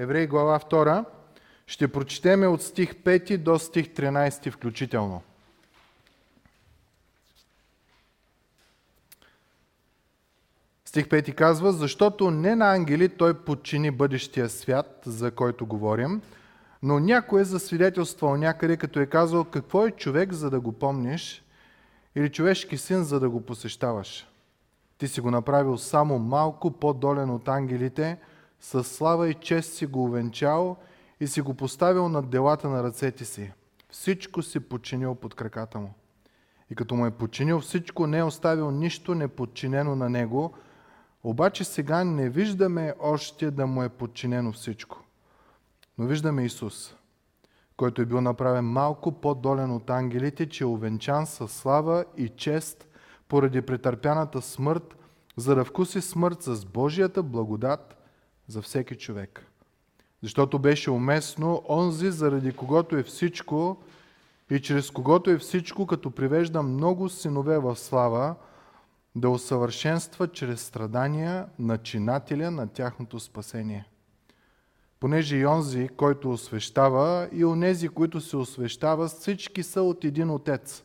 Евреи глава 2. Ще прочетеме от стих 5 до стих 13 включително. Стих 5 казва, защото не на ангели той подчини бъдещия свят, за който говорим, но някой е засвидетелствал някъде, като е казал, какво е човек, за да го помниш, или човешки син, за да го посещаваш. Ти си го направил само малко по-долен от ангелите, с слава и чест си го увенчал и си го поставил над делата на ръцете си. Всичко си подчинил под краката му. И като му е подчинил всичко, не е оставил нищо неподчинено на него, обаче сега не виждаме още да му е подчинено всичко. Но виждаме Исус, който е бил направен малко по-долен от ангелите, че е увенчан със слава и чест поради претърпяната смърт, за да вкуси смърт с Божията благодат за всеки човек. Защото беше уместно онзи, заради когото е всичко и чрез когото е всичко, като привежда много синове в слава, да усъвършенства чрез страдания начинателя на тяхното спасение. Понеже и онзи, който освещава, и онези, които се освещават, всички са от един отец.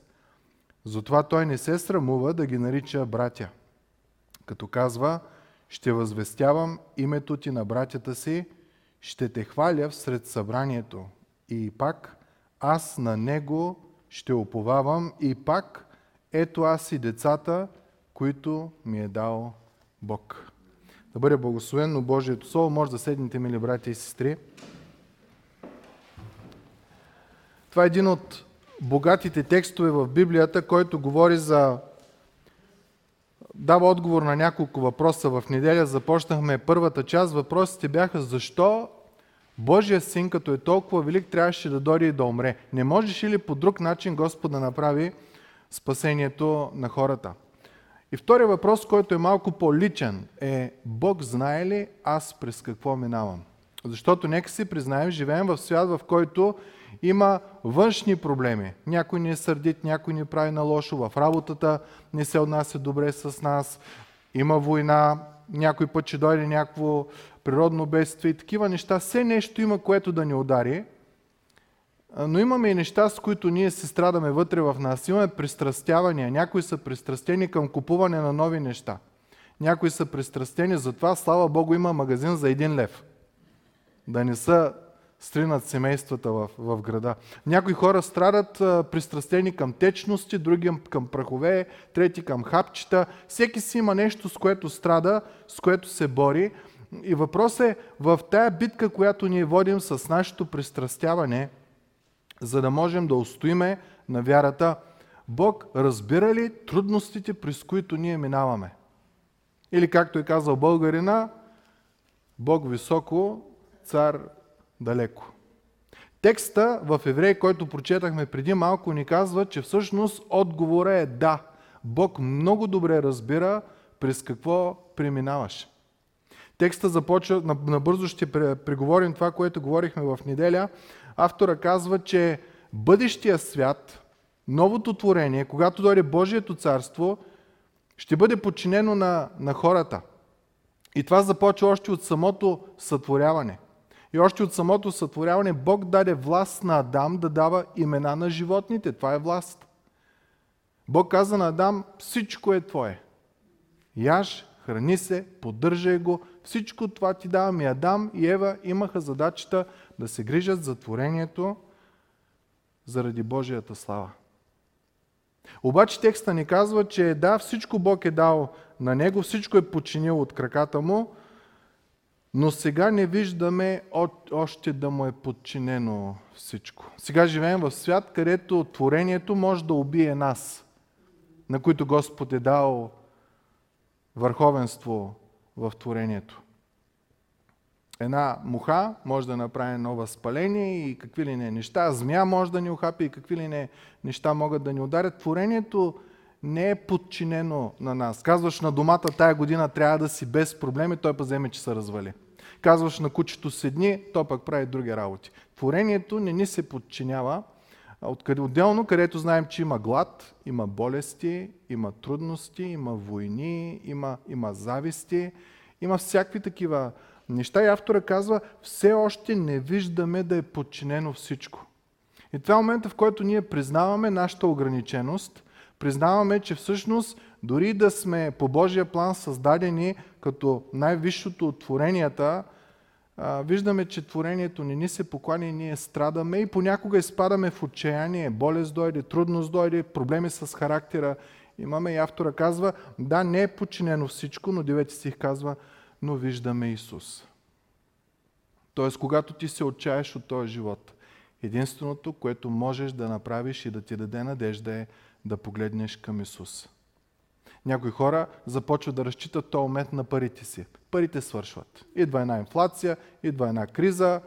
Затова той не се срамува да ги нарича братя. Като казва, ще възвестявам името ти на братята си, ще те хваля всред събранието. И пак, аз на него ще оповавам и пак, ето аз и децата, които ми е дал Бог. Да бъде благословено Божието Слово. Може да седнете, мили братя и сестри. Това е един от богатите текстове в Библията, който говори за дава отговор на няколко въпроса. В неделя започнахме първата част. Въпросите бяха защо Божия син, като е толкова велик, трябваше да дойде и да умре. Не можеш ли по друг начин Господ да направи спасението на хората? И втория въпрос, който е малко по-личен, е Бог знае ли аз през какво минавам? Защото нека си признаем, живеем в свят, в който има външни проблеми. Някой ни е сърдит, някой ни прави на лошо, в работата не се отнася добре с нас, има война, някой път ще дойде някакво природно бедствие и такива неща. Все нещо има, което да ни удари. Но имаме и неща, с които ние се страдаме вътре в нас. Имаме пристрастявания. Някои са пристрастени към купуване на нови неща. Някои са пристрастени, затова, слава Богу, има магазин за един лев. Да не са стринат семействата в, в града. Някои хора страдат а, пристрастени към течности, други към прахове, трети към хапчета. Всеки си има нещо, с което страда, с което се бори. И въпрос е в тая битка, която ние водим с нашето пристрастяване, за да можем да устоиме на вярата, Бог разбира ли трудностите, през които ние минаваме? Или както е казал българина, Бог високо, цар далеко. Текста в Еврей, който прочетахме преди малко, ни казва, че всъщност отговора е да. Бог много добре разбира през какво преминаваш. Текста започва, набързо ще преговорим това, което говорихме в неделя. Автора казва, че бъдещия свят, новото творение, когато дойде Божието царство, ще бъде подчинено на, на хората. И това започва още от самото сътворяване. И още от самото сътворяване Бог даде власт на Адам да дава имена на животните. Това е власт. Бог каза на Адам, всичко е твое. Яж, храни се, поддържай го, всичко това ти давам. И Адам и Ева имаха задачата да се грижат за творението заради Божията слава. Обаче текста ни казва, че да, всичко Бог е дал на него, всичко е починил от краката му, но сега не виждаме още да му е подчинено всичко. Сега живеем в свят, където творението може да убие нас, на които Господ е дал върховенство в творението. Една муха може да направи ново възпаление и какви ли не неща. Змия може да ни охапи и какви ли не неща могат да ни ударят. Творението не е подчинено на нас. Казваш на домата тая година трябва да си без проблеми, той пък вземе, че се развали. Казваш на кучето седни, то пък прави други работи. Творението не ни се подчинява, отделно, където знаем, че има глад, има болести, има трудности, има войни, има, има зависти, има всякакви такива неща и автора казва, все още не виждаме да е подчинено всичко. И това е момента, в който ние признаваме нашата ограниченост, признаваме, че всъщност дори да сме по Божия план създадени като най-висшото от творенията, виждаме, че творението не ни се поклани, ние страдаме и понякога изпадаме в отчаяние, болест дойде, трудност дойде, проблеми с характера. Имаме и автора казва, да, не е подчинено всичко, но 9 стих казва, но виждаме Исус. Тоест, когато ти се отчаяш от този живот, единственото, което можеш да направиш и да ти даде надежда е да погледнеш към Исус. Някои хора започват да разчитат този момент на парите си. Парите свършват. Идва една инфлация, идва една криза,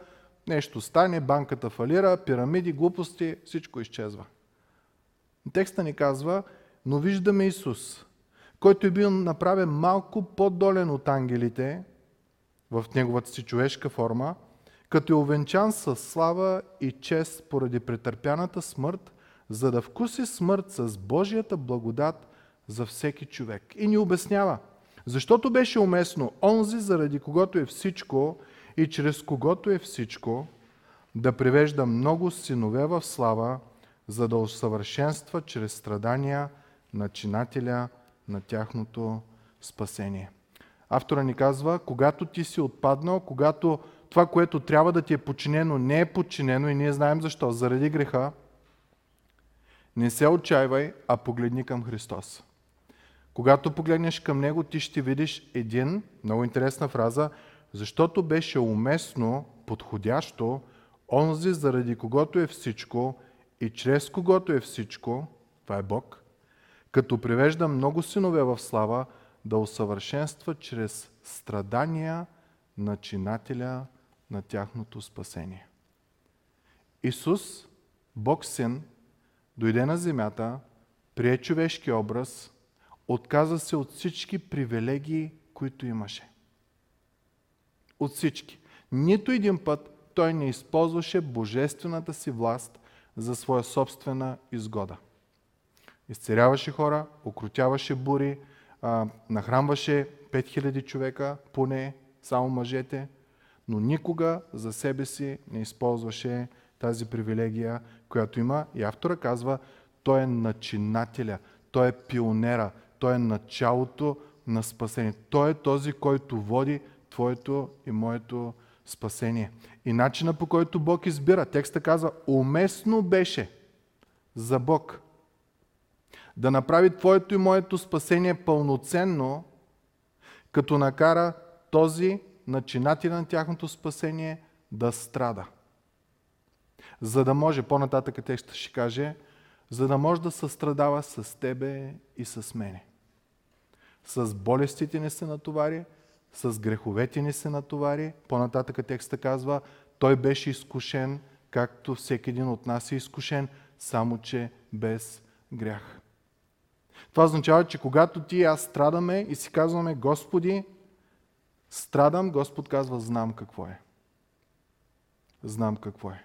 нещо стане, банката фалира, пирамиди, глупости, всичко изчезва. Текста ни казва, но виждаме Исус, който е бил направен малко по-долен от ангелите в неговата си човешка форма, като е овенчан с слава и чест поради претърпяната смърт, за да вкуси смърт с Божията благодат за всеки човек. И ни обяснява, защото беше уместно онзи, заради когото е всичко и чрез когото е всичко, да привежда много синове в слава, за да усъвършенства чрез страдания начинателя на тяхното спасение. Автора ни казва, когато ти си отпаднал, когато това, което трябва да ти е подчинено, не е подчинено и ние знаем защо, заради греха, не се отчаивай, а погледни към Христос. Когато погледнеш към Него, ти ще видиш един, много интересна фраза, защото беше уместно, подходящо, онзи, заради когото е всичко и чрез когото е всичко, това е Бог, като привежда много синове в слава, да усъвършенства чрез страдания начинателя на тяхното спасение. Исус, Бог Син, дойде на земята, прие човешки образ, отказа се от всички привилегии, които имаше. От всички. Нито един път той не използваше божествената си власт за своя собствена изгода. Изцеряваше хора, окрутяваше бури, нахранваше 5000 човека, поне само мъжете, но никога за себе си не използваше тази привилегия, която има. И автора казва, той е начинателя, той е пионера, той е началото на спасение. Той е този, който води твоето и моето спасение. И начина по който Бог избира, текста казва, уместно беше за Бог да направи твоето и моето спасение пълноценно, като накара този начинател на тяхното спасение да страда. За да може, по-нататък текста ще каже, за да може да състрадава с тебе и с мене. С болестите ни се натовари, с греховете ни се натовари. По-нататък текста казва, той беше изкушен, както всеки един от нас е изкушен, само че без грях. Това означава, че когато ти и аз страдаме и си казваме, Господи, страдам, Господ казва, знам какво е. Знам какво е.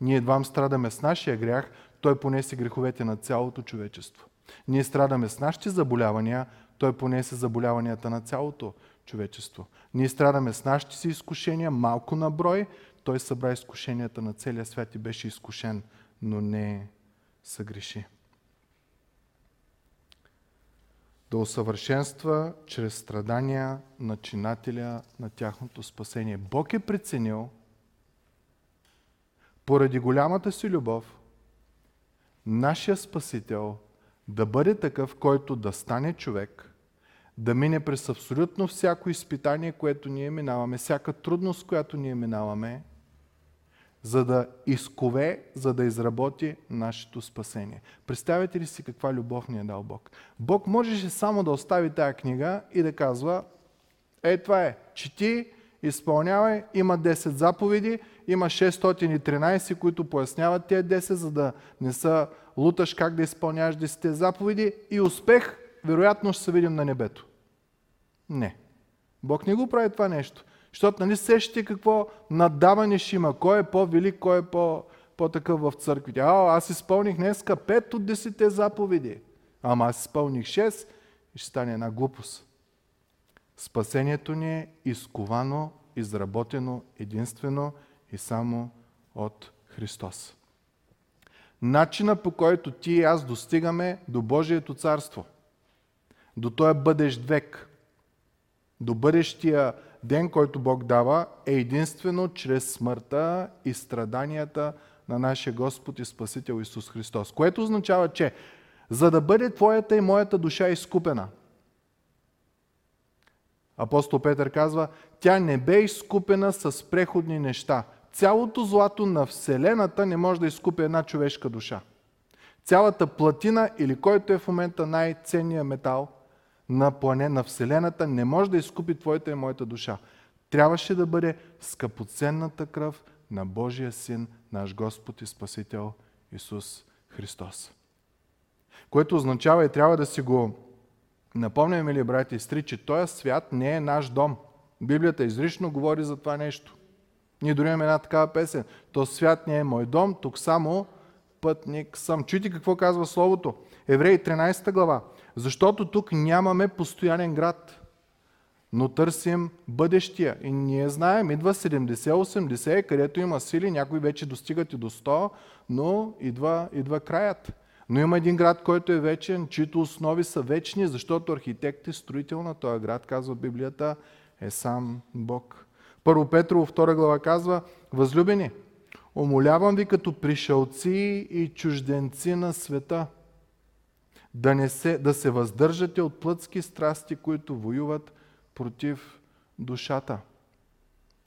Ние едвам страдаме с нашия грях, той понесе греховете на цялото човечество. Ние страдаме с нашите заболявания, той понесе заболяванията на цялото човечество. Ние страдаме с нашите си изкушения, малко на брой, той събра изкушенията на целия свят и беше изкушен, но не съгреши. Да усъвършенства чрез страдания начинателя на тяхното спасение. Бог е преценил, поради голямата си любов, нашия Спасител да бъде такъв, който да стане човек, да мине през абсолютно всяко изпитание, което ние минаваме, всяка трудност, която ние минаваме, за да изкове, за да изработи нашето спасение. Представете ли си каква любов ни е дал Бог? Бог можеше само да остави тая книга и да казва, е това е, чети, изпълнявай, има 10 заповеди, има 613, които поясняват тези 10, за да не са луташ как да изпълняваш 10 заповеди и успех, вероятно ще се видим на небето. Не. Бог не го прави това нещо. Защото нали сещате какво надаване ще има, кой е по-велик, кой е по- по-такъв в църквите. А, аз изпълних днеска 5 от 10 заповеди. Ама аз изпълних 6 и ще стане една глупост. Спасението ни е изковано изработено единствено и само от Христос. Начина по който ти и аз достигаме до Божието царство, до този бъдещ век, до бъдещия ден, който Бог дава, е единствено чрез смъртта и страданията на нашия Господ и Спасител Исус Христос. Което означава, че за да бъде твоята и моята душа изкупена, апостол Петър казва, тя не бе изкупена с преходни неща. Цялото злато на Вселената не може да изкупи една човешка душа. Цялата платина или който е в момента най-ценният метал на плане на Вселената не може да изкупи твоята и моята душа. Трябваше да бъде скъпоценната кръв на Божия Син, наш Господ и Спасител Исус Христос. Което означава и трябва да си го напомняме ли, брати и сестри, че този свят не е наш дом. Библията изрично говори за това нещо. Ние дори имаме една такава песен. То свят не е мой дом, тук само пътник съм. Чуйте какво казва Словото. Евреи 13 глава. Защото тук нямаме постоянен град, но търсим бъдещия. И ние знаем, идва 70-80, където има сили, някои вече достигат и до 100, но идва, идва краят. Но има един град, който е вечен, чието основи са вечни, защото архитект и строител на този град, казва Библията, е сам Бог. Първо Петрово, втора глава казва, възлюбени, умолявам ви като пришълци и чужденци на света, да, не се, да се въздържате от плътски страсти, които воюват против душата.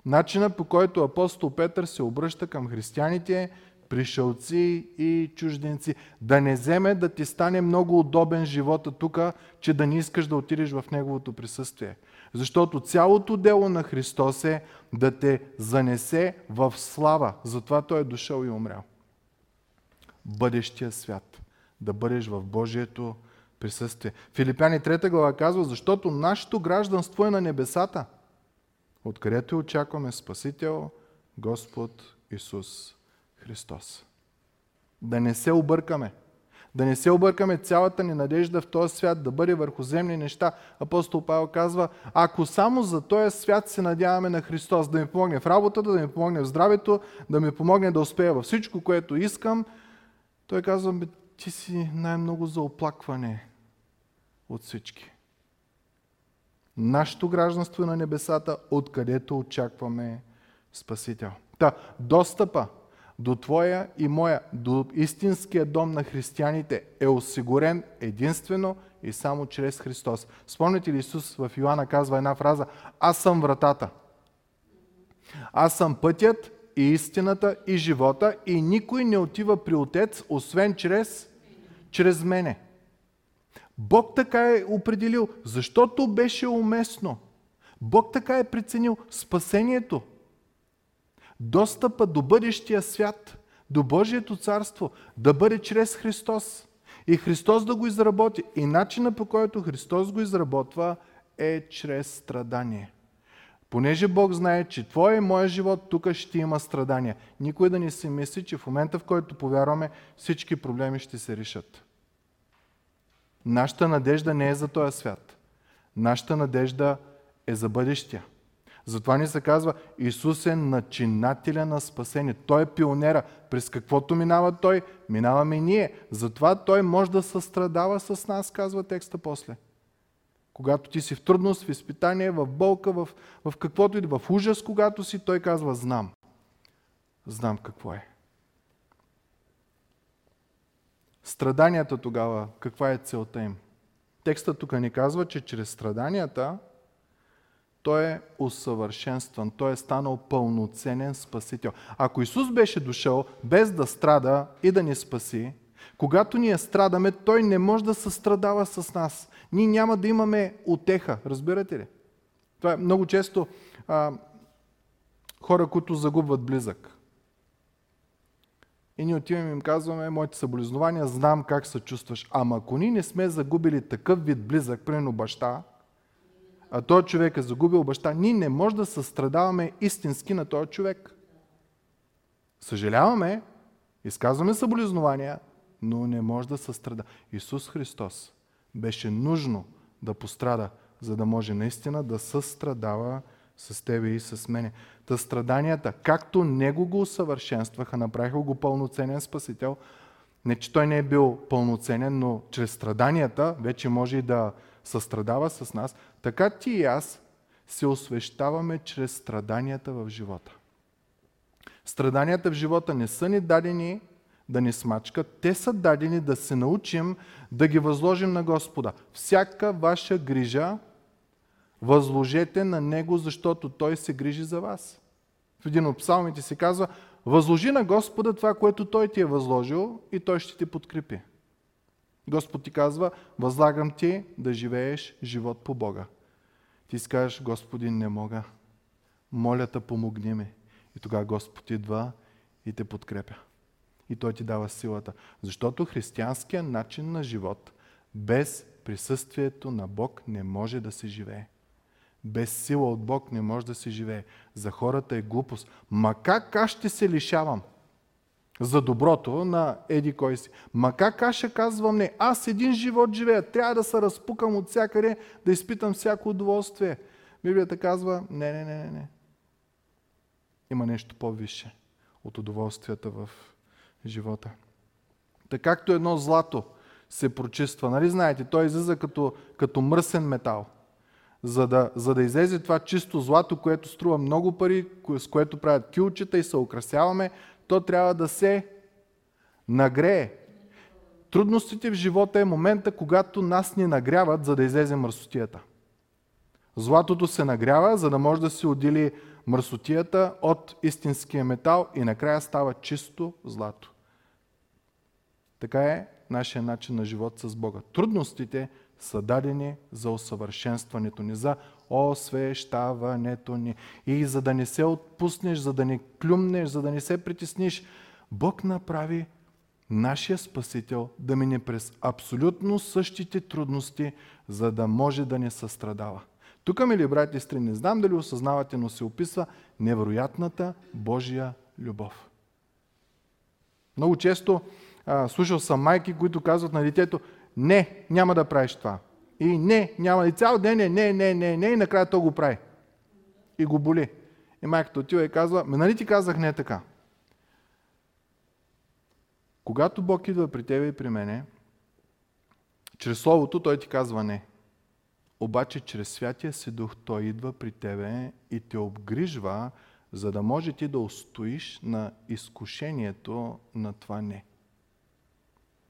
Начина по който апостол Петър се обръща към християните е пришълци и чужденци. Да не вземе да ти стане много удобен живота тук, че да не искаш да отидеш в Неговото присъствие. Защото цялото дело на Христос е да те занесе в слава. Затова Той е дошъл и умрял. Бъдещия свят. Да бъдеш в Божието присъствие. Филипяни 3 глава казва, защото нашето гражданство е на небесата, откъдето очакваме Спасител, Господ Исус Христос. Да не се объркаме. Да не се объркаме цялата ни надежда в този свят да бъде върху земни неща. Апостол Павел казва, ако само за този свят се надяваме на Христос, да ми помогне в работата, да ми помогне в здравето, да ми помогне да успея във всичко, което искам, той казва, ти си най-много за оплакване от всички. Нашето гражданство е на небесата, откъдето очакваме Спасител. Та, достъпа до Твоя и моя, до истинския дом на християните е осигурен единствено и само чрез Христос. Спомните ли Исус в Йоанна казва една фраза Аз съм вратата. Аз съм пътят и истината и живота и никой не отива при Отец, освен чрез, чрез мене. Бог така е определил, защото беше уместно. Бог така е преценил спасението достъпа до бъдещия свят, до Божието царство, да бъде чрез Христос. И Христос да го изработи. И начина по който Христос го изработва е чрез страдание. Понеже Бог знае, че Твоя и моя живот тук ще има страдания. Никой да не си мисли, че в момента, в който повярваме, всички проблеми ще се решат. Нашата надежда не е за този свят. Нашата надежда е за бъдещия. Затова ни се казва, Исус е начинателя на спасение. Той е пионера. През каквото минава Той, минаваме и ние. Затова Той може да състрадава с нас, казва текста после. Когато ти си в трудност, в изпитание, в болка, в, в каквото и в ужас, когато си, Той казва, знам. Знам какво е. Страданията тогава, каква е целта им? Текстът тук ни казва, че чрез страданията той е усъвършенстван, той е станал пълноценен спасител. Ако Исус беше дошъл без да страда и да ни спаси, когато ние страдаме, Той не може да състрадава с нас. Ние няма да имаме отеха, разбирате ли? Това е много често а, хора, които загубват близък. И ние отиваме и им казваме, моите съболезнования, знам как се чувстваш. Ама ако ние не сме загубили такъв вид близък, примерно баща, а този човек е загубил баща, ние не може да състрадаваме истински на този човек. Съжаляваме, изказваме съболезнования, но не може да състрада. Исус Христос беше нужно да пострада, за да може наистина да състрадава с тебе и с мене. Та страданията, както Него го усъвършенстваха, направиха го пълноценен Спасител, не, че Той не е бил пълноценен, но чрез страданията вече може и да състрадава с нас, така ти и аз се освещаваме чрез страданията в живота. Страданията в живота не са ни дадени да ни смачкат, те са дадени да се научим да ги възложим на Господа. Всяка ваша грижа възложете на Него, защото Той се грижи за вас. В един от псалмите се казва, възложи на Господа това, което Той ти е възложил и Той ще ти подкрепи. Господ ти казва, възлагам ти да живееш живот по Бога. Ти скажеш, Господин, не мога. Моля те, помогни ми. И тогава Господ идва и те подкрепя. И Той ти дава силата. Защото християнският начин на живот без присъствието на Бог не може да се живее. Без сила от Бог не може да се живее. За хората е глупост. Ма как аз ще се лишавам? За доброто на еди кой си. Ма как аз ще казвам не? Аз един живот живея. Трябва да се разпукам от всякъде, да изпитам всяко удоволствие. Библията казва, не, не, не, не, не. Има нещо по-висше от удоволствията в живота. Така както едно злато се прочиства, нали знаете, той излиза като, като мръсен метал – за да, за да излезе това чисто злато, което струва много пари, с което правят кюлчета и се украсяваме, то трябва да се нагрее. Трудностите в живота е момента, когато нас ни нагряват, за да излезе мърсотията. Златото се нагрява, за да може да се отдели мърсотията от истинския метал и накрая става чисто злато. Така е нашия начин на живот с Бога. Трудностите са дадени за усъвършенстването ни, за освещаването ни. И за да не се отпуснеш, за да не клюмнеш, за да не се притесниш, Бог направи нашия Спасител да мине през абсолютно същите трудности, за да може да не състрадава. Тук, мили брати и не знам дали осъзнавате, но се описва невероятната Божия любов. Много често а, слушал съм майки, които казват на детето, не, няма да правиш това. И не, няма. И цял ден е не, не, не, не, и накрая то го прави. И го боли. И майката отива и казва, ме нали ти казах не е така? Когато Бог идва при тебе и при мене, чрез Словото Той ти казва не. Обаче чрез Святия си Дух Той идва при тебе и те обгрижва, за да може ти да устоиш на изкушението на това не.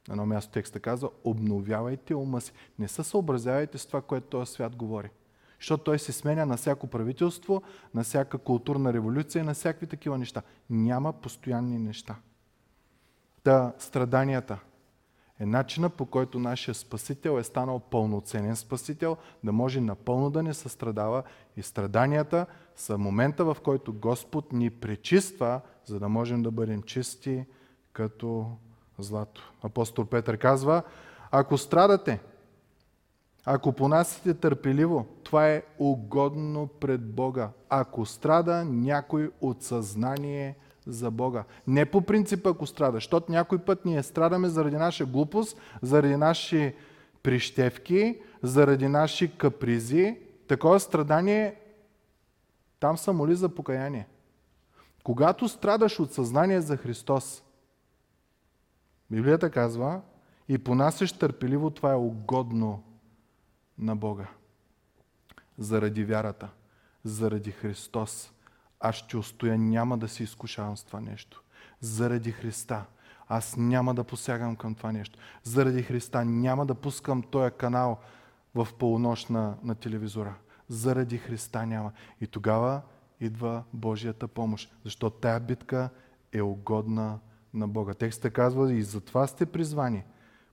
На едно място текста казва, обновявайте ума си. Не се съобразявайте с това, което този свят говори. Защото той се сменя на всяко правителство, на всяка културна революция, на всякакви такива неща. Няма постоянни неща. Та страданията е начина по който нашия Спасител е станал пълноценен Спасител, да може напълно да не състрадава и страданията са момента, в който Господ ни пречиства, за да можем да бъдем чисти като злато. Апостол Петър казва, ако страдате, ако понасите търпеливо, това е угодно пред Бога. Ако страда някой от съзнание за Бога. Не по принцип ако страда, защото някой път ние страдаме заради наша глупост, заради наши прищевки, заради наши капризи. Такова страдание, там са моли за покаяние. Когато страдаш от съзнание за Христос, Библията казва, и понасяш търпеливо, това е угодно на Бога. Заради вярата, заради Христос, аз ще устоя, няма да се изкушавам с това нещо. Заради Христа, аз няма да посягам към това нещо. Заради Христа няма да пускам този канал в полунощ на, на телевизора. Заради Христа няма. И тогава идва Божията помощ, защото тая битка е угодна на Бога. Текста казва и затова сте призвани,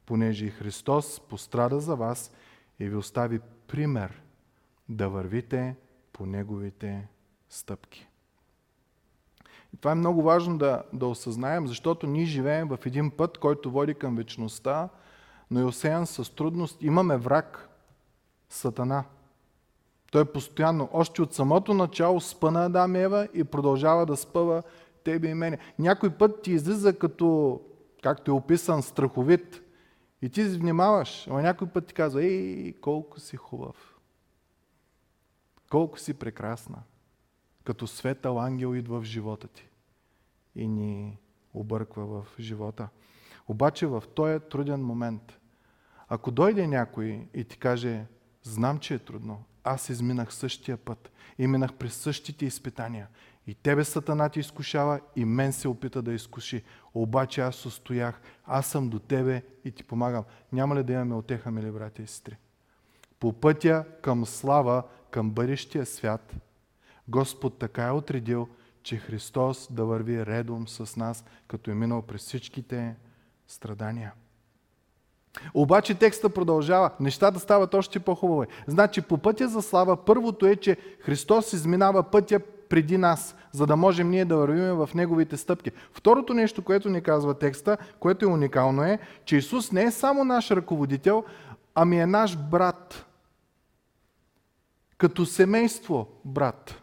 понеже и Христос пострада за вас и ви остави пример да вървите по Неговите стъпки. И това е много важно да, да осъзнаем, защото ние живеем в един път, който води към вечността, но е осеян с трудност. Имаме враг, Сатана. Той постоянно, още от самото начало спъна Адам и Ева и продължава да спъва тебе и мене. Някой път ти излиза като, както е описан, страховит. И ти внимаваш, ама някой път ти казва, ей, колко си хубав. Колко си прекрасна. като светъл ангел идва в живота ти и ни обърква в живота. Обаче в този труден момент, ако дойде някой и ти каже, знам, че е трудно, аз изминах същия път и минах през същите изпитания. И тебе Сатана ти изкушава, и мен се опита да изкуши. Обаче аз устоях, аз съм до тебе и ти помагам. Няма ли да имаме отеха, мили брати и сестри? По пътя към слава, към бъдещия свят, Господ така е отредил, че Христос да върви редом с нас, като е минал през всичките страдания. Обаче текста продължава. Нещата стават още по-хубави. Значи по пътя за слава първото е, че Христос изминава пътя преди нас, за да можем ние да вървим в Неговите стъпки. Второто нещо, което ни казва текста, което е уникално е, че Исус не е само наш ръководител, ами е наш брат. Като семейство брат.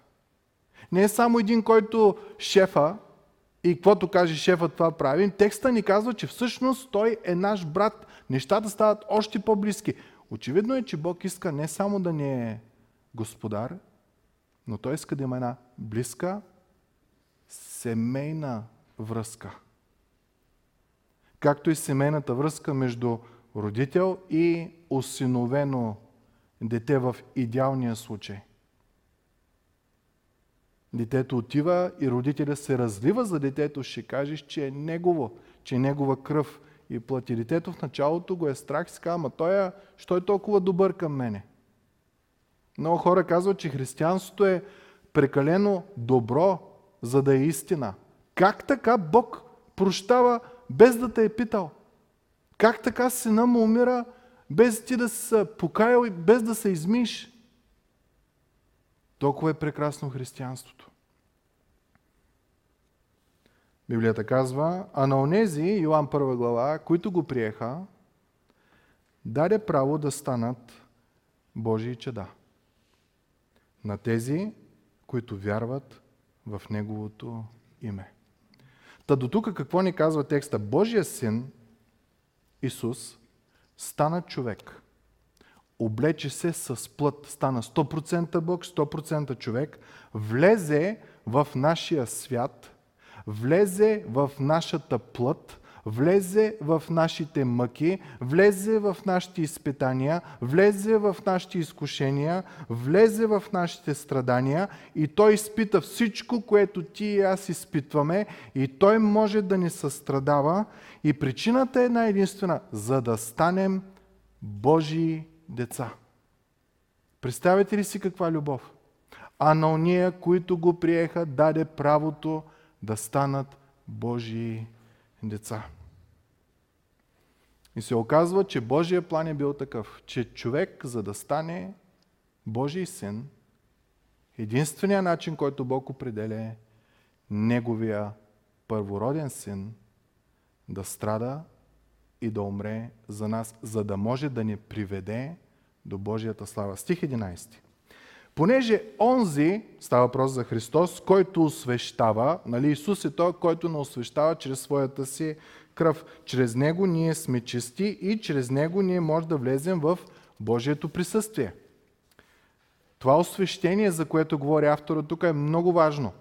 Не е само един, който шефа и каквото каже шефа, това прави. Текста ни казва, че всъщност той е наш брат. Нещата стават още по-близки. Очевидно е, че Бог иска не само да ни е господар, но той иска да има една близка семейна връзка. Както и семейната връзка между родител и осиновено дете в идеалния случай. Детето отива и родителя се разлива за детето, ще кажеш, че е негово, че е негова кръв и плати. Детето в началото го е страх си казва, ама той е, що е толкова добър към мене? Много хора казват, че християнството е прекалено добро, за да е истина. Как така Бог прощава без да те е питал? Как така сина му умира без ти да се покаял и без да се измиш? Толкова е прекрасно християнството. Библията казва, а на онези, Йоан 1 глава, които го приеха, даде право да станат Божии чеда. На тези, които вярват в Неговото име. Та до тук какво ни казва текста? Божия син, Исус, стана човек. Облече се с плът. Стана 100% Бог, 100% човек. Влезе в нашия свят, влезе в нашата плът, влезе в нашите мъки, влезе в нашите изпитания, влезе в нашите изкушения, влезе в нашите страдания и Той изпита всичко, което ти и аз изпитваме и Той може да ни състрадава и причината е една единствена, за да станем Божии деца. Представете ли си каква любов? А на уния, които го приеха, даде правото да станат Божии деца. И се оказва, че Божия план е бил такъв, че човек, за да стане Божий син, единственият начин, който Бог определя е неговия първороден син да страда и да умре за нас, за да може да ни приведе до Божията слава. Стих 11. Понеже онзи, става въпрос за Христос, който освещава, нали, Исус е той, който не освещава чрез своята си кръв. Чрез него ние сме чисти и чрез него ние може да влезем в Божието присъствие. Това освещение, за което говори автора тук, е много важно.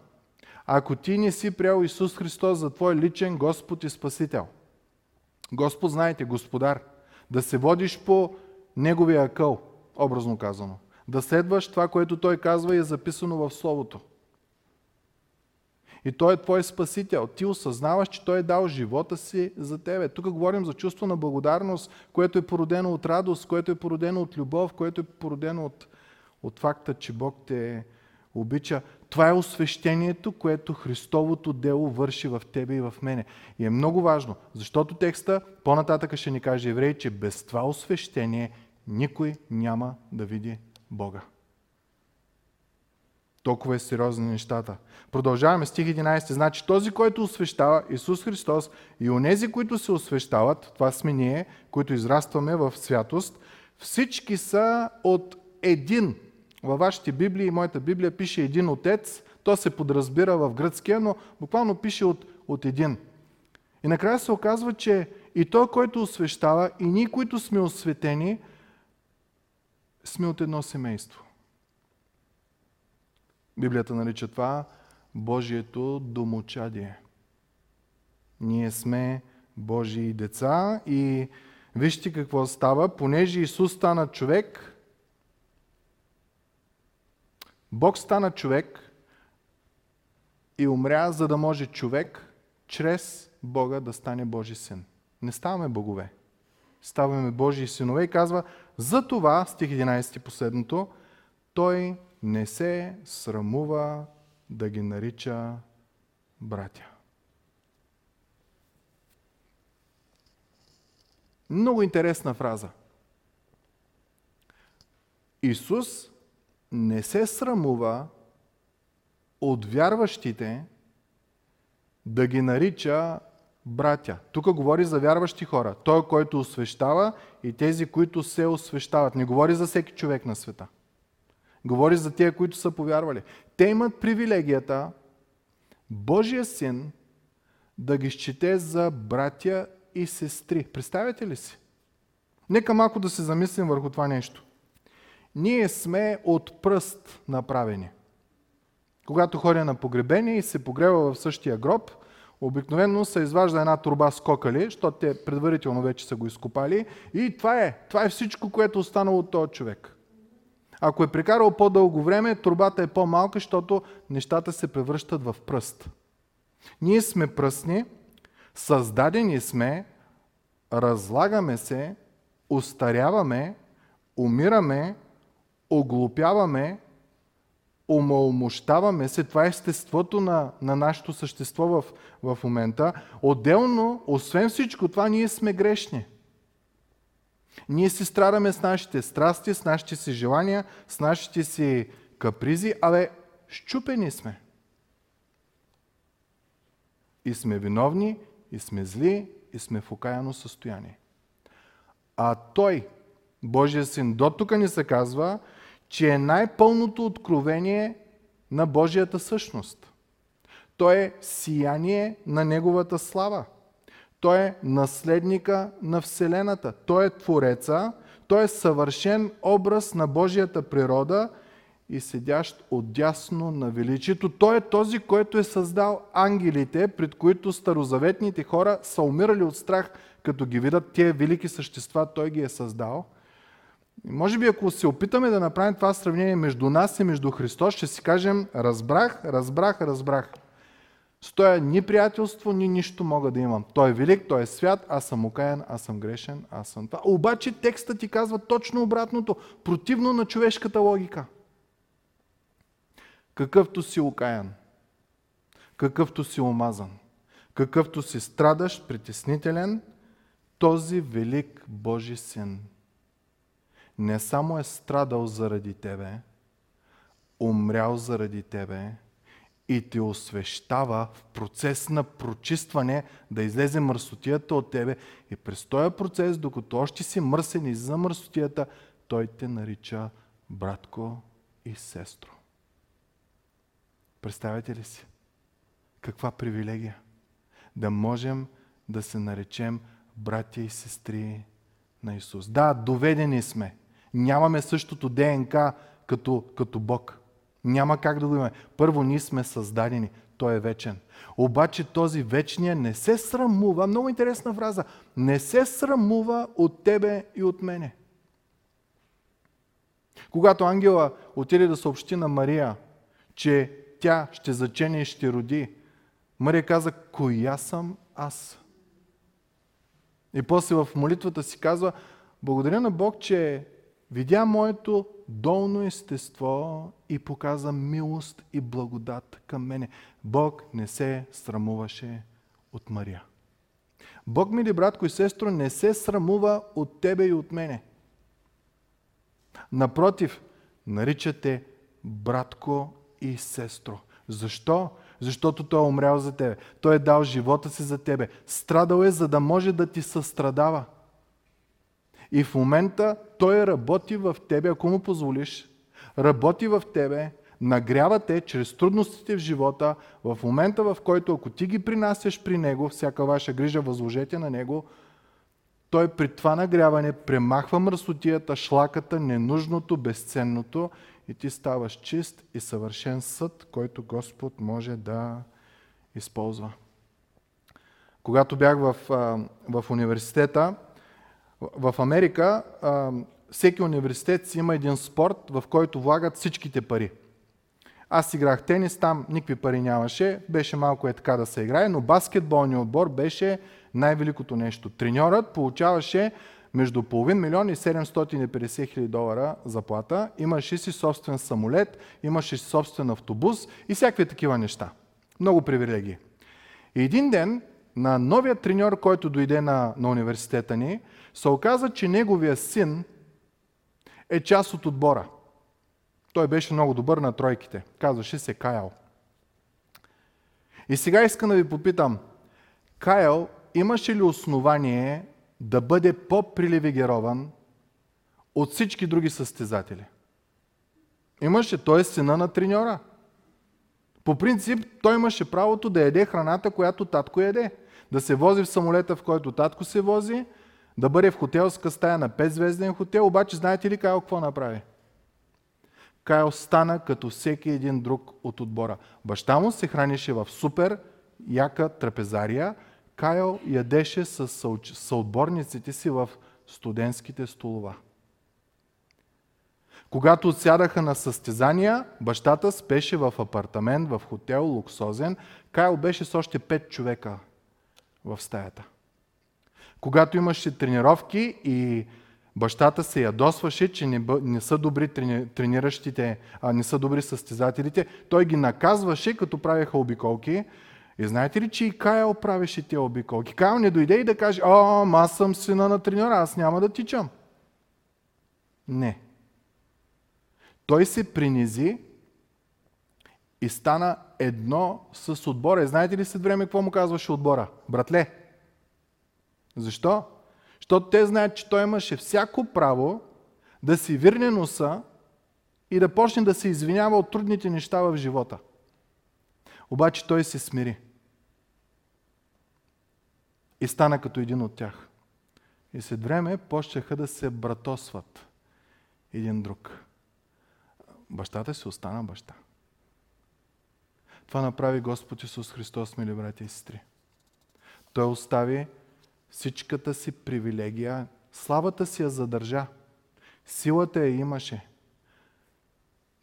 Ако ти не си приел Исус Христос за твой личен Господ и Спасител, Господ, знаете, Господар, да се водиш по Неговия акъл, образно казано, да следваш това, което Той казва и е записано в Словото – и Той е твой спасител. Ти осъзнаваш, че Той е дал живота си за тебе. Тук говорим за чувство на благодарност, което е породено от радост, което е породено от любов, което е породено от, от факта, че Бог те обича. Това е освещението, което Христовото дело върши в тебе и в мене. И е много важно, защото текста по-нататък ще ни каже еврей, че без това освещение никой няма да види Бога. Толкова е сериозни нещата. Продължаваме стих 11. Значи този, който освещава Исус Христос и онези, които се освещават, това сме ние, които израстваме в святост, всички са от един. Във вашите Библии, моята Библия пише един отец, то се подразбира в гръцкия, но буквално пише от, от един. И накрая се оказва, че и той, който освещава, и ние, които сме осветени, сме от едно семейство. Библията нарича това Божието домочадие. Ние сме Божии деца и вижте какво става. Понеже Исус стана човек, Бог стана човек и умря, за да може човек чрез Бога да стане Божи син. Не ставаме богове. Ставаме Божии синове и казва, за това, стих 11 последното, той не се срамува да ги нарича братя. Много интересна фраза. Исус не се срамува от вярващите да ги нарича братя. Тук говори за вярващи хора. Той, който освещава и тези, които се освещават. Не говори за всеки човек на света. Говори за тези, които са повярвали. Те имат привилегията Божия син да ги счете за братя и сестри. Представяте ли си? Нека малко да се замислим върху това нещо. Ние сме от пръст направени. Когато ходя на погребение и се погреба в същия гроб, обикновено се изважда една турба с кокали, защото те предварително вече са го изкопали и това е. Това е всичко, което е останало от този човек. Ако е прекарал по-дълго време, турбата е по-малка, защото нещата се превръщат в пръст. Ние сме пръстни, създадени сме, разлагаме се, устаряваме, умираме, оглупяваме, омалмощаваме се. Това е естеството на, на нашето същество в, в момента. Отделно, освен всичко това, ние сме грешни. Ние си страдаме с нашите страсти, с нашите си желания, с нашите си капризи, але щупени сме. И сме виновни, и сме зли, и сме в окаяно състояние. А Той, Божия син, до тук ни се казва, че е най-пълното откровение на Божията същност. Той е сияние на Неговата слава. Той е наследника на Вселената. Той е Твореца. Той е съвършен образ на Божията природа и седящ отдясно на величието. Той е този, който е създал ангелите, пред които старозаветните хора са умирали от страх, като ги видят тия велики същества, той ги е създал. Може би ако се опитаме да направим това сравнение между нас и между Христос, ще си кажем разбрах, разбрах, разбрах. С този ни приятелство, ни нищо мога да имам. Той е велик, той е свят, аз съм окаян, аз съм грешен, аз съм това. Обаче текстът ти казва точно обратното, противно на човешката логика. Какъвто си окаян, какъвто си омазан, какъвто си страдаш, притеснителен, този велик Божи син не само е страдал заради тебе, умрял заради тебе, и те освещава в процес на прочистване, да излезе мърсотията от тебе. И през този процес, докато още си мърсен и за мърсотията, той те нарича братко и сестро. Представете ли си? Каква привилегия? Да можем да се наречем братя и сестри на Исус. Да, доведени сме. Нямаме същото ДНК като, като Бог. Няма как да го имаме. Първо, ние сме създадени. Той е вечен. Обаче този вечния не се срамува, много интересна фраза, не се срамува от тебе и от мене. Когато ангела отиде да съобщи на Мария, че тя ще зачене и ще роди, Мария каза, коя съм аз? И после в молитвата си казва, благодаря на Бог, че видя моето долно естество и показа милост и благодат към мене. Бог не се срамуваше от Мария. Бог, мили братко и сестро, не се срамува от тебе и от мене. Напротив, наричате братко и сестро. Защо? Защото Той е умрял за тебе. Той е дал живота си за тебе. Страдал е, за да може да ти състрадава. И в момента той работи в тебе, ако му позволиш, работи в тебе, нагрява те чрез трудностите в живота, в момента в който ако ти ги принасяш при Него, всяка ваша грижа възложете на Него, той при това нагряване премахва мръсотията, шлаката, ненужното, безценното и ти ставаш чист и съвършен съд, който Господ може да използва. Когато бях в, в университета, в Америка всеки университет си има един спорт, в който влагат всичките пари. Аз играх тенис, там никакви пари нямаше, беше малко е така да се играе, но баскетболният отбор беше най-великото нещо. Треньорът получаваше между половин милион и 750 хиляди долара заплата, имаше си собствен самолет, имаше си собствен автобус и всякакви такива неща. Много привилегии. И един ден на новия треньор, който дойде на, на университета ни, се оказа, че неговия син е част от отбора. Той беше много добър на тройките. Казваше се Каял. И сега искам да ви попитам, Каял имаше ли основание да бъде по-приливегирован от всички други състезатели? Имаше, той е сина на треньора. По принцип, той имаше правото да яде храната, която татко яде. Да се вози в самолета, в който татко се вози, да бъде в хотелска стая на 5-звезден хотел, обаче знаете ли Кайл какво направи? Кайл стана като всеки един друг от отбора. Баща му се хранише в супер яка трапезария, Кайл ядеше с съотборниците си в студентските столова. Когато отсядаха на състезания, бащата спеше в апартамент, в хотел, луксозен. Кайл беше с още пет човека в стаята. Когато имаше тренировки и бащата се ядосваше, че не, не са добри трени, трениращите, а не са добри състезателите, той ги наказваше, като правеха обиколки. И знаете ли, че и Кайл правеше тези обиколки? Кайл не дойде и да каже, о, аз съм сина на треньора, аз няма да тичам. Не. Той се принизи и стана едно с отбора. И знаете ли след време какво му казваше отбора? Братле, защо? Защото те знаят, че той имаше всяко право да си вирне носа и да почне да се извинява от трудните неща в живота. Обаче той се смири. И стана като един от тях. И след време почнаха да се братосват един друг. Бащата си остана баща. Това направи Господ Исус Христос, мили брати и сестри. Той остави всичката си привилегия, славата си я задържа, силата я имаше,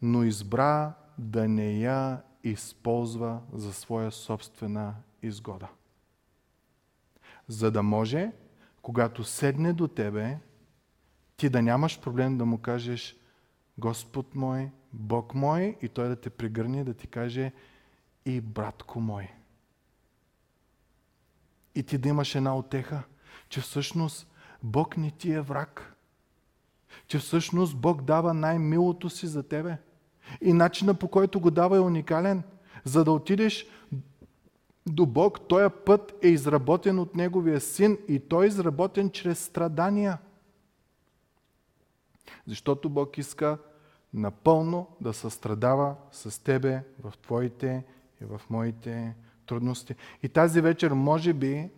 но избра да не я използва за своя собствена изгода. За да може, когато седне до тебе, ти да нямаш проблем да му кажеш Господ мой, Бог мой и той да те пригърне и да ти каже и братко мой и ти да имаш една отеха, че всъщност Бог не ти е враг. Че всъщност Бог дава най-милото си за тебе. И начина по който го дава е уникален. За да отидеш до Бог, този път е изработен от Неговия син и той е изработен чрез страдания. Защото Бог иска напълно да състрадава с тебе в твоите и в моите трудности. И тази вечер, може би,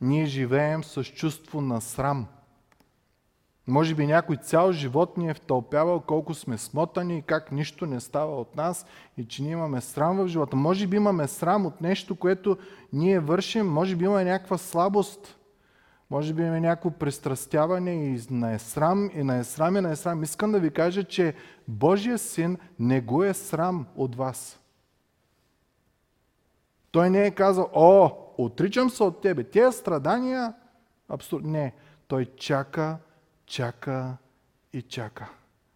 ние живеем с чувство на срам. Може би някой цял живот ни е втълпявал колко сме смотани и как нищо не става от нас и че ние имаме срам в живота. Може би имаме срам от нещо, което ние вършим, може би имаме някаква слабост, може би имаме някакво пристрастяване и на е срам, и на е срам, и на е срам. Искам да ви кажа, че Божия син не го е срам от вас. Той не е казал, о, отричам се от тебе. Тези страдания, абсурд. Не. Той чака, чака и чака.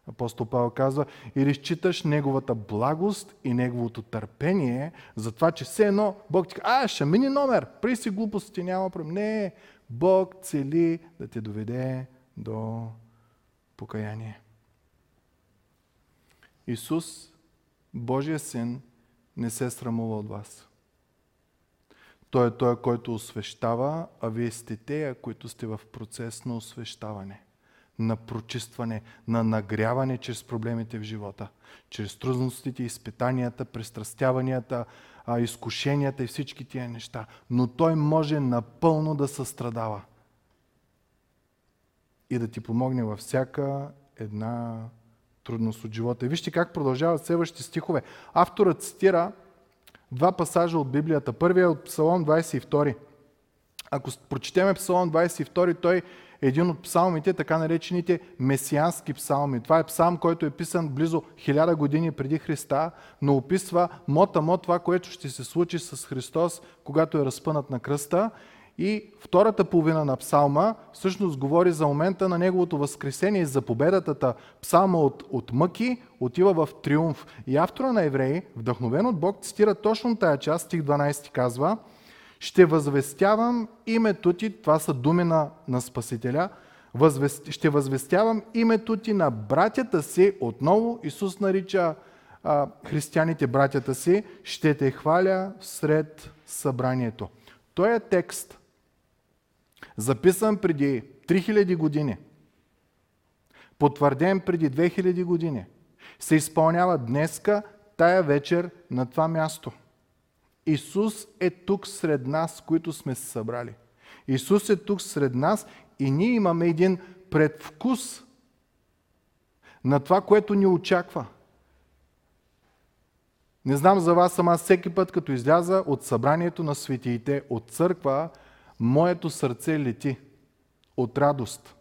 Апостол Павел казва, и разчиташ неговата благост и неговото търпение за това, че все едно Бог ти казва, а, ще мини номер, при си глупости, няма проблем. Не, Бог цели да те доведе до покаяние. Исус, Божия син, не се срамува от вас. Той е той, който освещава, а вие сте те, които сте в процес на освещаване, на прочистване, на нагряване чрез проблемите в живота, чрез трудностите, изпитанията, пристрастяванията, изкушенията и всички тия неща. Но той може напълно да състрадава и да ти помогне във всяка една трудност от живота. И вижте как продължават следващите стихове. Авторът цитира два пасажа от Библията. Първият е от Псалом 22. Ако прочетеме Псалом 22, той е един от псалмите, така наречените месиански псалми. Това е псалм, който е писан близо хиляда години преди Христа, но описва мота-мот това, което ще се случи с Христос, когато е разпънат на кръста. И втората половина на псалма всъщност говори за момента на неговото възкресение и за победата. Псалма от, от мъки отива в триумф. И автора на Евреи, вдъхновен от Бог, цитира точно тая част, стих 12 казва – ще възвестявам името ти, това са думи на, на Спасителя, възвест, ще възвестявам името ти на братята си, отново Исус нарича а, християните братята си, ще те хваля сред събранието. Той е текст, записан преди 3000 години, потвърден преди 2000 години, се изпълнява днеска, тая вечер на това място – Исус е тук сред нас, които сме се събрали. Исус е тук сред нас и ние имаме един предвкус на това, което ни очаква. Не знам за вас, ама всеки път, като изляза от събранието на светиите, от църква, моето сърце лети от радост,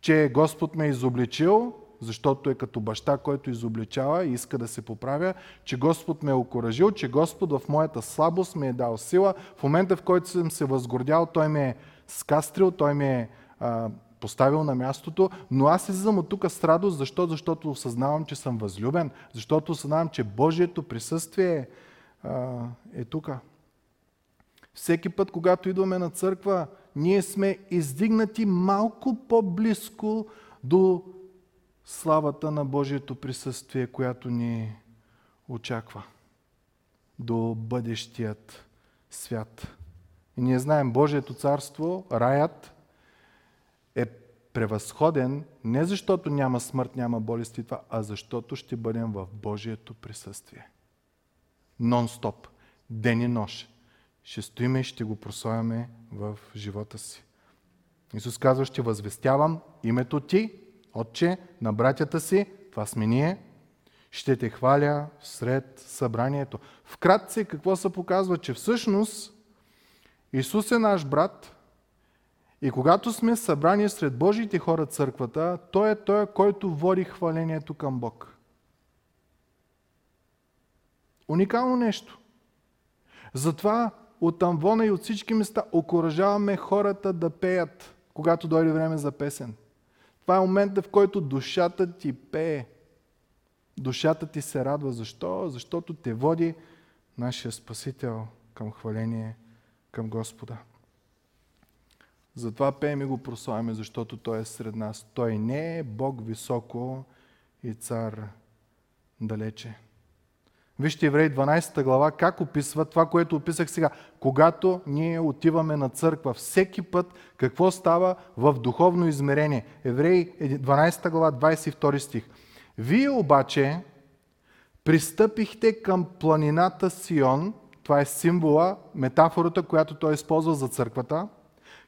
че Господ ме е изобличил защото е като баща, който изобличава и иска да се поправя, че Господ ме е окоръжил, че Господ в моята слабост ми е дал сила. В момента, в който съм се възгордял, Той ме е скастрил, Той ме е а, поставил на мястото, но аз излизам от тук с радост. Защо? Защото осъзнавам, че съм възлюбен, защото осъзнавам, че Божието присъствие а, е тук. Всеки път, когато идваме на църква, ние сме издигнати малко по-близко до славата на Божието присъствие, която ни очаква до бъдещият свят. И ние знаем, Божието царство, раят, е превъзходен не защото няма смърт, няма болести това, а защото ще бъдем в Божието присъствие. Нон-стоп, ден и нощ. Ще стоиме и ще го прославяме в живота си. Исус казва, ще възвестявам името ти, Отче, на братята си, това сме ние, ще те хваля сред събранието. Вкратце какво се показва? Че всъщност Исус е наш брат и когато сме събрани сред Божиите хора църквата, Той е Той, който води хвалението към Бог. Уникално нещо. Затова от Амвона и от всички места окоръжаваме хората да пеят, когато дойде време за песен. Това е момента, в който душата ти пее. Душата ти се радва. Защо? Защото те води нашия Спасител към хваление към Господа. Затова пеем и го прославяме, защото Той е сред нас. Той не е Бог високо и цар далече. Вижте Еврей 12 глава как описва това, което описах сега. Когато ние отиваме на църква, всеки път какво става в духовно измерение. Еврей 12 глава 22 стих. Вие обаче пристъпихте към планината Сион, това е символа, метафората, която той използва за църквата,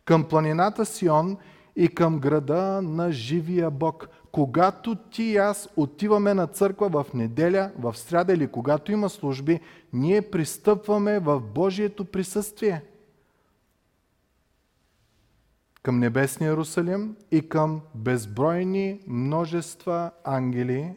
към планината Сион и към града на живия Бог – когато ти и аз отиваме на църква в неделя, в сряда или когато има служби, ние пристъпваме в Божието присъствие. Към небесния Иерусалим и към безбройни множества ангели,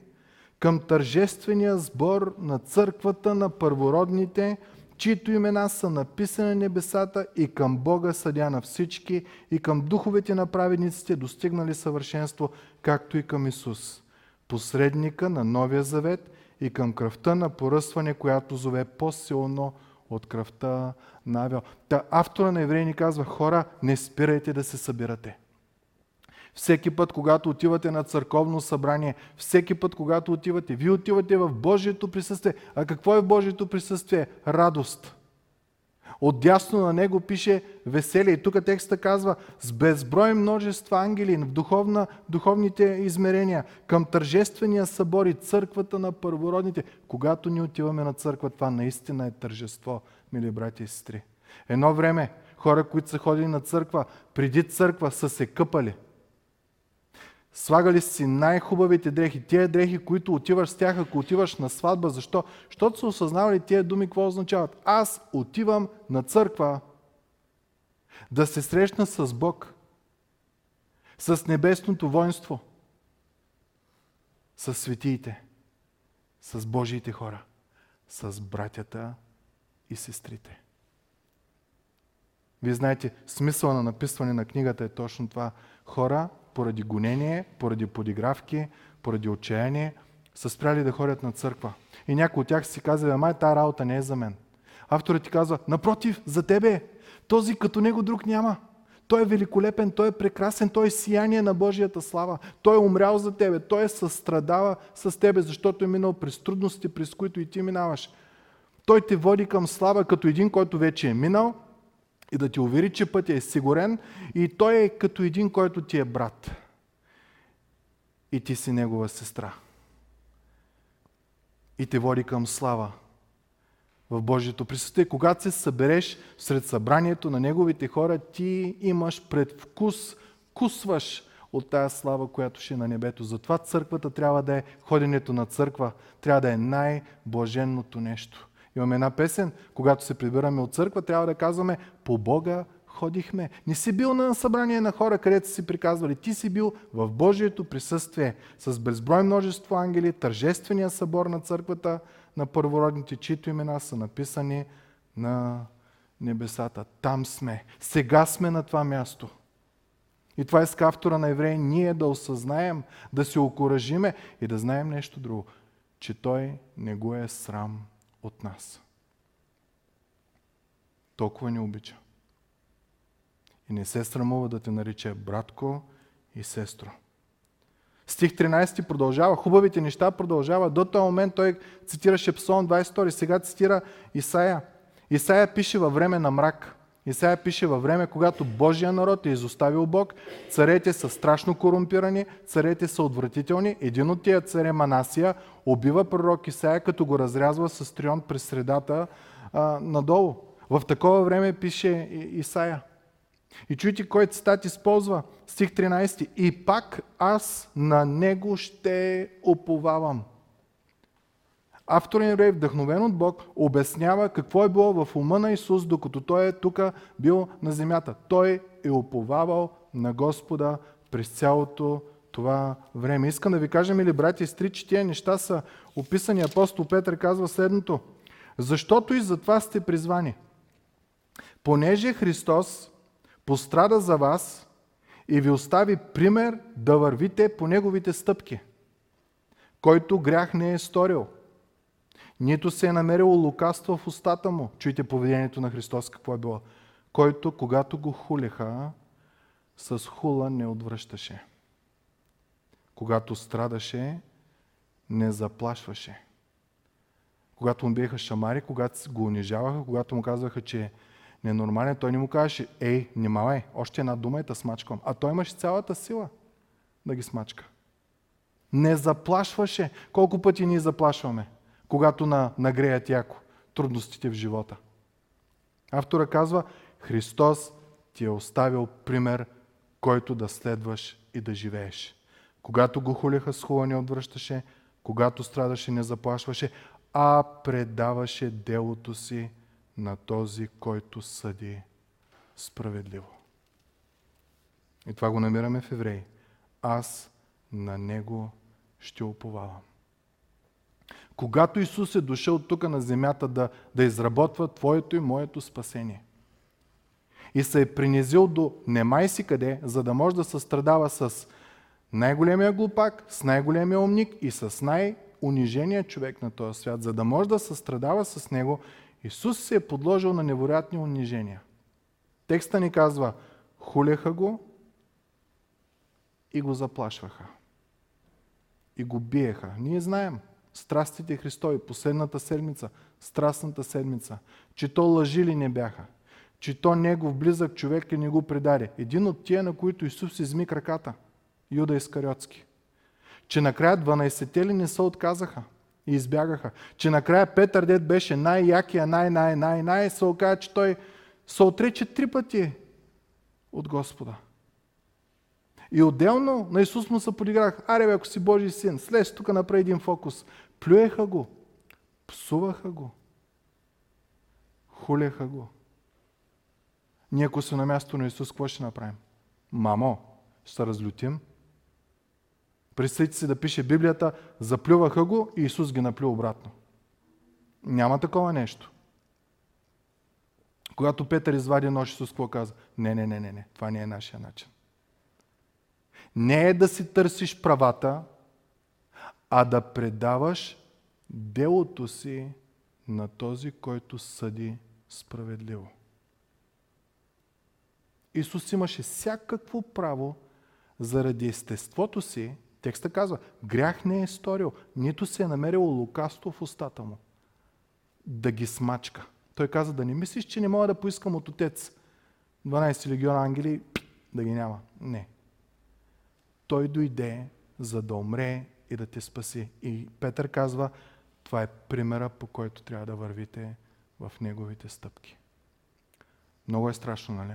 към тържествения сбор на църквата на първородните – чието имена са написани на небесата и към Бога съдя на всички и към духовете на праведниците достигнали съвършенство, както и към Исус, посредника на Новия Завет и към кръвта на поръсване, която зове по-силно от кръвта на Авел. Та автора на евреи ни казва, хора, не спирайте да се събирате. Всеки път, когато отивате на църковно събрание, всеки път, когато отивате, вие отивате в Божието присъствие. А какво е в Божието присъствие? Радост. Отдясно на него пише веселие. И тук текста казва с безброй множества ангели в духовна, духовните измерения, към тържествения събор и църквата на първородните. Когато ни отиваме на църква, това наистина е тържество, мили брати и сестри. Едно време хора, които са ходили на църква, преди църква са се къпали – Слагали си най-хубавите дрехи. Тия дрехи, които отиваш с тях, ако отиваш на сватба. Защо? Защото са осъзнавали тия думи, какво означават. Аз отивам на църква да се срещна с Бог, с небесното воинство, с светиите, с Божиите хора, с братята и сестрите. Вие знаете, смисъл на написване на книгата е точно това. Хора, поради гонение, поради подигравки, поради отчаяние, са спряли да ходят на църква. И някои от тях си казали, ама тази работа не е за мен. Авторът ти казва, напротив, за тебе. Този като него друг няма. Той е великолепен, той е прекрасен, той е сияние на Божията слава. Той е умрял за тебе, той е състрадава с тебе, защото е минал през трудности, през които и ти минаваш. Той те води към слава като един, който вече е минал и да ти увери, че пътя е сигурен и той е като един, който ти е брат. И ти си негова сестра. И те води към слава в Божието присъствие. Когато се събереш сред събранието на Неговите хора, ти имаш предвкус, кусваш от тая слава, която ще е на небето. Затова църквата трябва да е, ходенето на църква трябва да е най-блаженното нещо. Имаме една песен, когато се прибираме от църква, трябва да казваме по Бога ходихме. Не си бил на събрание на хора, където си приказвали. Ти си бил в Божието присъствие с безброй множество ангели, тържествения събор на църквата на първородните, чието имена са написани на небесата. Там сме. Сега сме на това място. И това е с автора на евреи, ние да осъзнаем, да се окоръжиме и да знаем нещо друго, че той не го е срам от нас. Толкова ни обича. И не се срамува да те нарича братко и сестро. Стих 13 продължава, хубавите неща продължава. До този момент той цитираше Псалом 22, сега цитира Исаия. Исаия пише във време на мрак. Исаия пише във време, когато Божия народ е изоставил Бог, царете са страшно корумпирани, царете са отвратителни. Един от тия царе Манасия убива пророк Исаия, като го разрязва с трион през средата а, надолу. В такова време пише Исаия. И чуйте кой цитат използва. Стих 13. И пак аз на него ще оповавам. Авторин Рей, вдъхновен от Бог, обяснява какво е било в ума на Исус, докато Той е тук бил на земята. Той е оповавал на Господа през цялото това време. Искам да ви кажа, мили брати и сестри, че тия неща са описани. Апостол Петър казва следното. Защото и за това сте призвани. Понеже Христос пострада за вас и ви остави пример да вървите по неговите стъпки, който грях не е сторил – нито се е намерило лукавство в устата му. Чуйте поведението на Христос какво е било. Който, когато го хулеха, с хула не отвръщаше. Когато страдаше, не заплашваше. Когато му биеха шамари, когато го унижаваха, когато му казваха, че е ненормален, той не му казваше, ей, внимавай, още една дума и те смачкам. А той имаше цялата сила да ги смачка. Не заплашваше. Колко пъти ние заплашваме? Когато на, нагреят яко трудностите в живота. Автора казва, Христос ти е оставил пример, който да следваш и да живееш. Когато го хулиха с хула не отвръщаше, когато страдаше не заплашваше, а предаваше делото си на този, който съди справедливо. И това го намираме в Евреи. Аз на него ще уповавам. Когато Исус е дошъл тук на земята да, да изработва Твоето и моето спасение. И се е принизил до немай си къде, за да може да състрадава с най-големия глупак, с най-големия умник и с най-унижения човек на този свят. За да може да състрадава с него, Исус се е подложил на невероятни унижения. Текста ни казва, хулеха го и го заплашваха. И го биеха. Ние знаем – страстите Христови, последната седмица, страстната седмица, че то лъжи ли не бяха, че то негов близък човек ли не го предаде. Един от тия, на които Исус изми краката, Юда Искариотски. Че накрая 12-те ли не се отказаха и избягаха. Че накрая Петър дед беше най-якия, най-най-най-най, се оказа, че той се отрече три пъти от Господа. И отделно на Исус му се подиграх. Аре, ако си Божий син, слез тук направи един фокус. Плюеха го, псуваха го, хулеха го. Ние ако са на място на Исус, какво ще направим? Мамо, ще се разлютим. Представете си да пише Библията, заплюваха го и Исус ги наплю обратно. Няма такова нещо. Когато Петър извади нож, Исус какво каза? Не, не, не, не, не. Това не е нашия начин. Не е да си търсиш правата, а да предаваш делото си на този, който съди справедливо. Исус имаше всякакво право заради естеството си, текста казва, грях не е сторил, нито се е намерил лукавство в устата му. Да ги смачка. Той каза да не мислиш, че не мога да поискам от Отец 12 легиона ангели да ги няма. Не. Той дойде за да умре и да те спаси. И Петър казва, това е примера, по който трябва да вървите в неговите стъпки. Много е страшно, нали?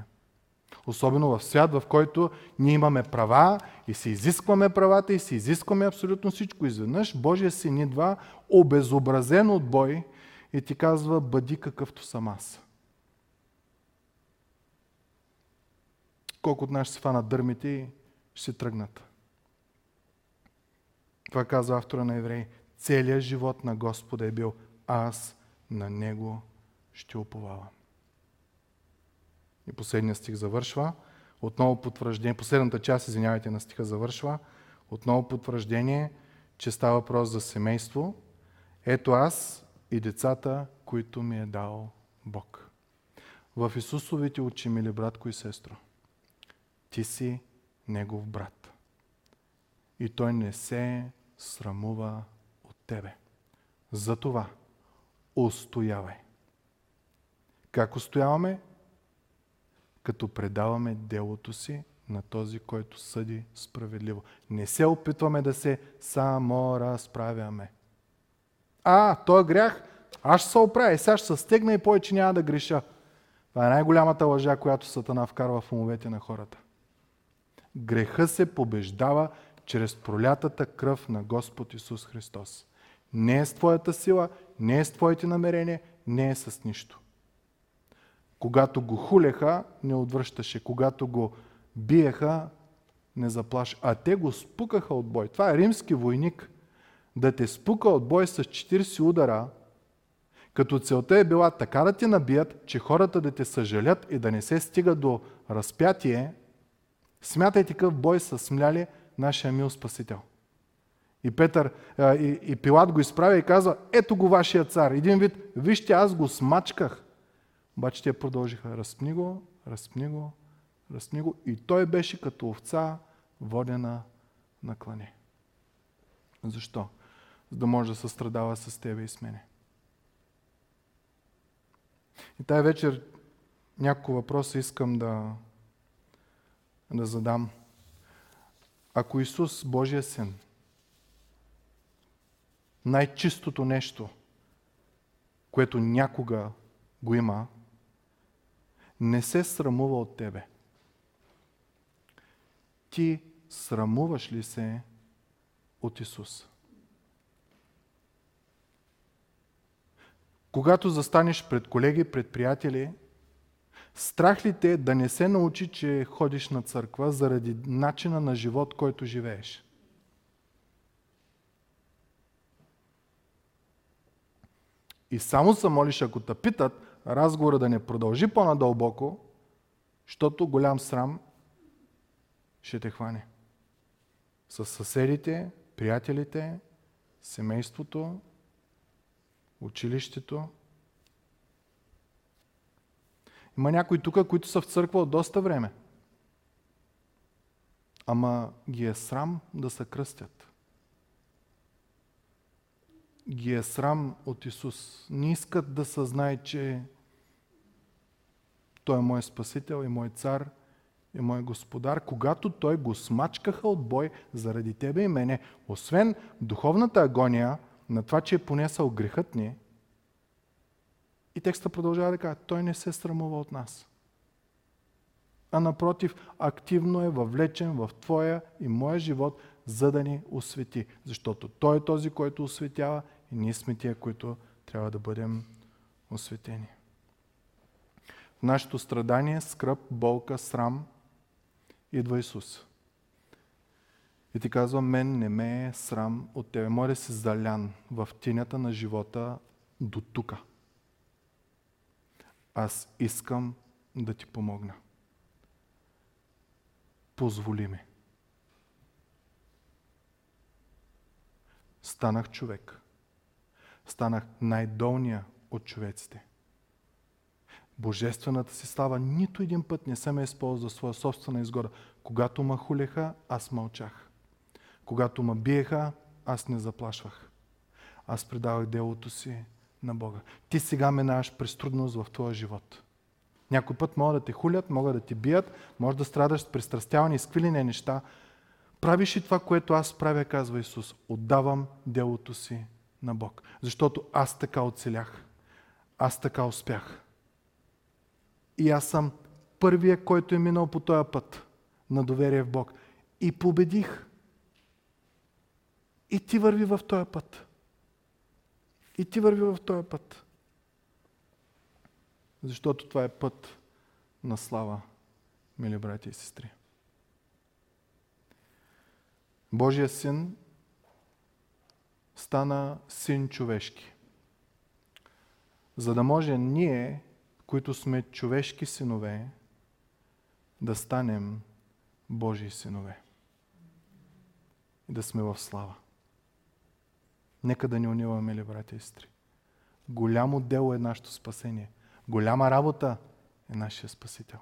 Особено в свят, в който ние имаме права и си изискваме правата и си изискваме абсолютно всичко. Изведнъж Божия син идва обезобразен от бой и ти казва, бъди какъвто съм аз. Колко от нас ще се фанат дърмите и ще се тръгнат. Това казва автора на Евреи. Целият живот на Господа е бил аз на Него ще уповавам. И последният стих завършва. Отново потвърждение, последната част, извинявайте, на стиха завършва. Отново потвърждение, че става въпрос за семейство. Ето аз и децата, които ми е дал Бог. В Исусовите очи, мили братко и сестро, ти си Негов брат. И Той не се срамува от тебе. Затова устоявай. Как устояваме? Като предаваме делото си на този, който съди справедливо. Не се опитваме да се само разправяме. А, той е грях, аз ще се оправя и сега ще се стегна и повече няма да греша. Това е най-голямата лъжа, която Сатана вкарва в умовете на хората. Греха се побеждава чрез пролятата кръв на Господ Исус Христос. Не е с твоята сила, не е с твоите намерения, не е с нищо. Когато го хулеха, не отвръщаше. Когато го биеха, не заплаш. А те го спукаха от бой. Това е римски войник. Да те спука от бой с 40 удара, като целта е била така да те набият, че хората да те съжалят и да не се стига до разпятие, смятай такъв бой са смляли нашия мил Спасител. И Петър, и, и Пилат го изправя и казва, ето го вашия цар. Един вид, вижте, аз го смачках. Обаче те продължиха, разпни го, разпни го, разпни го. И той беше като овца, водена на клане. Защо? За да може да се страдава с тебе и с мене. И тая вечер няколко въпроса искам да, да задам. Ако Исус, Божия Син, най-чистото нещо, което някога го има, не се срамува от тебе. Ти срамуваш ли се от Исус? Когато застанеш пред колеги, пред приятели, страх ли те да не се научи, че ходиш на църква заради начина на живот, който живееш? И само се молиш, ако те питат, разговора да не продължи по-надълбоко, защото голям срам ще те хване. С съседите, приятелите, семейството, училището. Има някои тук, които са в църква от доста време. Ама ги е срам да се кръстят ги е срам от Исус. Не искат да съзнае, че Той е мой Спасител и мой Цар и мой Господар, когато Той го смачкаха от бой заради Тебе и мене, освен духовната агония на това, че е понесъл грехът ни, и текста продължава да казва, Той не се срамува от нас. а напротив, активно е въвлечен в твоя и моя живот, за да ни освети. Защото Той е този, който осветява и ние сме тия, които трябва да бъдем осветени. В нашето страдание, скръп, болка, срам, идва Исус. И ти казва, мен не ме е срам от тебе. Моля си залян в тинята на живота до тука. Аз искам да ти помогна. Позволи ми. Станах човек. Станах най-долния от човеците. Божествената си слава нито един път не съм е използвал за своя собствена изгода. Когато ма хулеха, аз мълчах. Когато ма биеха, аз не заплашвах. Аз предавах делото си на Бога. Ти сега минаваш през трудност в твоя живот. Някой път могат да те хулят, могат да ти бият, може да страдаш с пристрастявани и сквилени неща. Правиш и това, което аз правя, казва Исус. Отдавам делото си на Бог. Защото аз така оцелях. Аз така успях. И аз съм първия, който е минал по този път на доверие в Бог. И победих. И ти върви в този път. И ти върви в този път. Защото това е път на слава, мили брати и сестри. Божия син стана син човешки. За да може ние, които сме човешки синове, да станем Божии синове. И да сме в слава. Нека да ни униваме, мили брати и сестри. Голямо дело е нашето спасение. Голяма работа е нашия Спасител.